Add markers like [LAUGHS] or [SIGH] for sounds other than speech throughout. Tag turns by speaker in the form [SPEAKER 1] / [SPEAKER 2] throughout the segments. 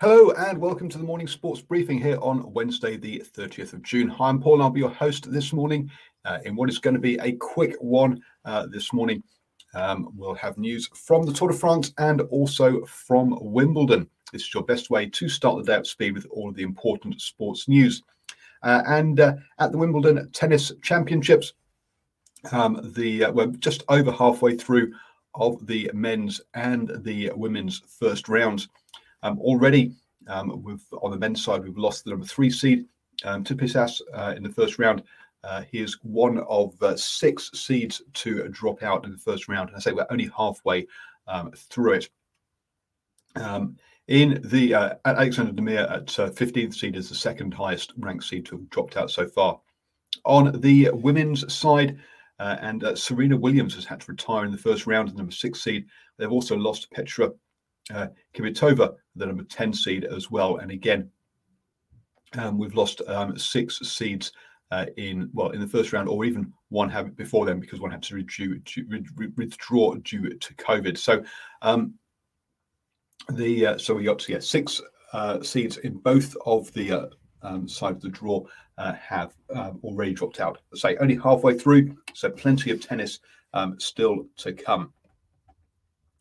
[SPEAKER 1] Hello and welcome to the morning sports briefing here on Wednesday, the 30th of June. Hi, I'm Paul and I'll be your host this morning uh, in what is going to be a quick one uh, this morning. Um, we'll have news from the Tour de France and also from Wimbledon. This is your best way to start the day at speed with all of the important sports news. Uh, and uh, at the Wimbledon Tennis Championships, um, the uh, we're just over halfway through of the men's and the women's first rounds. Um, already, um, on the men's side, we've lost the number three seed um, Tsitsipas uh, in the first round. Uh, he is one of uh, six seeds to drop out in the first round. And I say we're only halfway um, through it. Um, in the uh, Alexander de Minaur 15th uh, seed is the second highest ranked seed to have dropped out so far. On the women's side, uh, and uh, Serena Williams has had to retire in the first round, the number six seed. They've also lost Petra uh, Kvitova, the number 10 seed as well. And again, um, we've lost um, six seeds uh, in well in the first round, or even one have before then because one had to withdraw due to COVID. So um, the uh, so we got to get six uh, seeds in both of the uh, um, side of the draw uh, have um, already dropped out. Say only halfway through, so plenty of tennis um, still to come.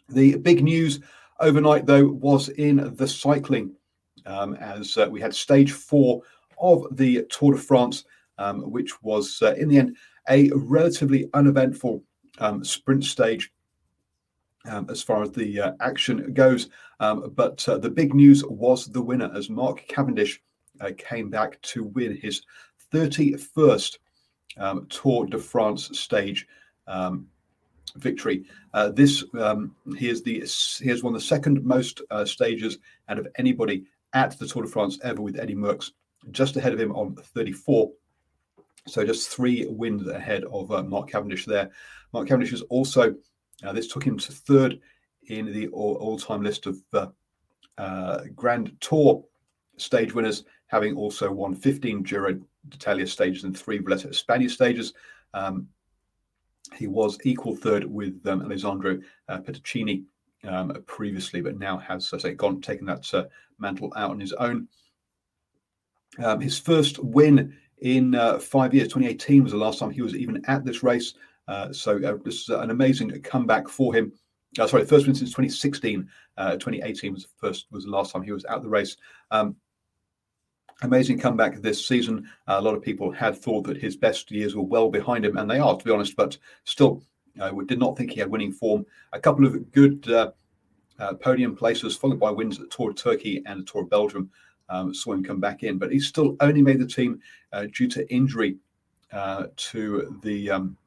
[SPEAKER 1] The big news overnight, though, was in the cycling, um, as uh, we had stage four of the Tour de France, um, which was uh, in the end a relatively uneventful um, sprint stage. Um, as far as the uh, action goes. Um, but uh, the big news was the winner as Mark Cavendish uh, came back to win his 31st um, Tour de France stage um, victory. Uh, this um, he is the he has won the second most uh, stages out of anybody at the Tour de France ever with Eddy Merckx, just ahead of him on 34. So just three wins ahead of uh, Mark Cavendish there. Mark Cavendish is also uh, this took him to third in the all, time list of uh, uh, Grand Tour stage winners having also won 15 Giro d'Italia stages and three Vuelta España stages. Um, he was equal third with um, Alessandro uh, Petacchi um, previously, but now has, as I say, gone taken that uh, mantle out on his own. Um, his first win in uh, five years, 2018 was the last time he was even at this race. Uh, so uh, this is an amazing comeback for him. Uh, sorry, first win since 2016. 2018 was the first was the last time he was at the race. Um, amazing comeback this season. Uh, a lot of people had thought that his best years were well behind him, and they are, to be honest. But still, uh, we did not think he had winning form. A couple of good uh, uh podium places, followed by wins at Tour of Turkey and Tour of Belgium, um, saw him come back in. But he still only made the team uh, due to injury uh, to the um,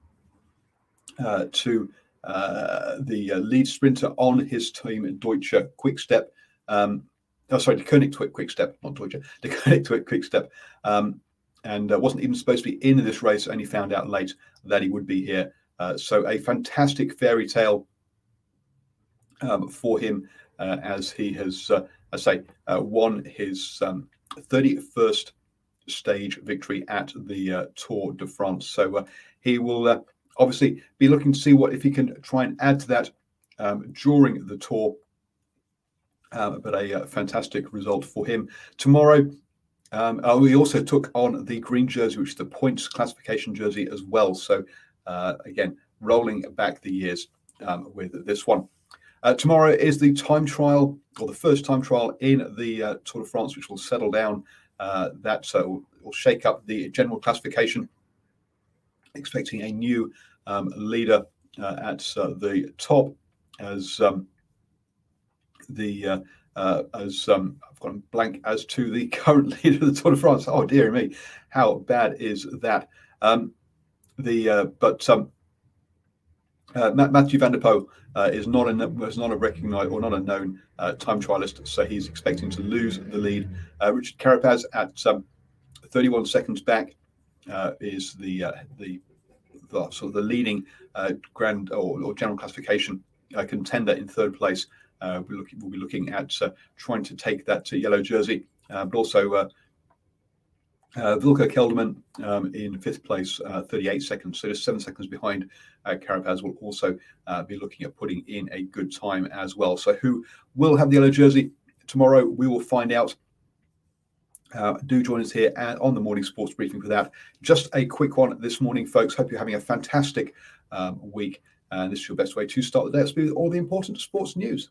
[SPEAKER 1] to the lead sprinter on his team, Deutsche Quickstep. Um, oh, sorry, the Deceuninck Quick Step, not Deutsche, the Deceuninck Quick Step, um, and uh, wasn't even supposed to be in this race. Only found out late that he would be here. Uh, so a fantastic fairy tale um, for him uh, as he has, uh, I say, uh, won his um, 31st stage victory at the uh, Tour de France. So he will obviously be looking to see what if he can try and add to that um, during the tour. Uh, but a, uh, fantastic result for him tomorrow. Um, uh, we also took on the green jersey, which is the points classification jersey as well. So again, rolling back the years um, with this one. Uh, tomorrow is the time trial, or the first time trial in the uh, Tour de France, which will settle down. Uh, that will, will, shake up the general classification. Expecting a new um, leader uh, at uh, the top as um, the uh, as um, I've gone blank as to the [LAUGHS] current leader of the Tour de France. Oh dear me, how bad is that? Um, the but um, uh, Mathieu van der Poel uh, is not a was not a recognised or not a known uh, time trialist, so he's expecting to lose the lead. Uh, Richard Carapaz at um, 31 seconds back uh, is the, uh, the, the sort of the leading grand or, or, general classification contender in third place. We'll, look, we'll, be looking at trying to take that yellow jersey, but also uh, Wilco Kelderman um, in fifth place, uh, 38 seconds. So just seven seconds behind uh, Carapaz will also uh, be looking at putting in a good time as well. So who will have the yellow jersey tomorrow? We will find out. Uh, do join us here on the morning sports briefing for that. Just a quick one this morning, folks. Hope you're having a fantastic um, week. And this is your best way to start the day. Be all the important sports news.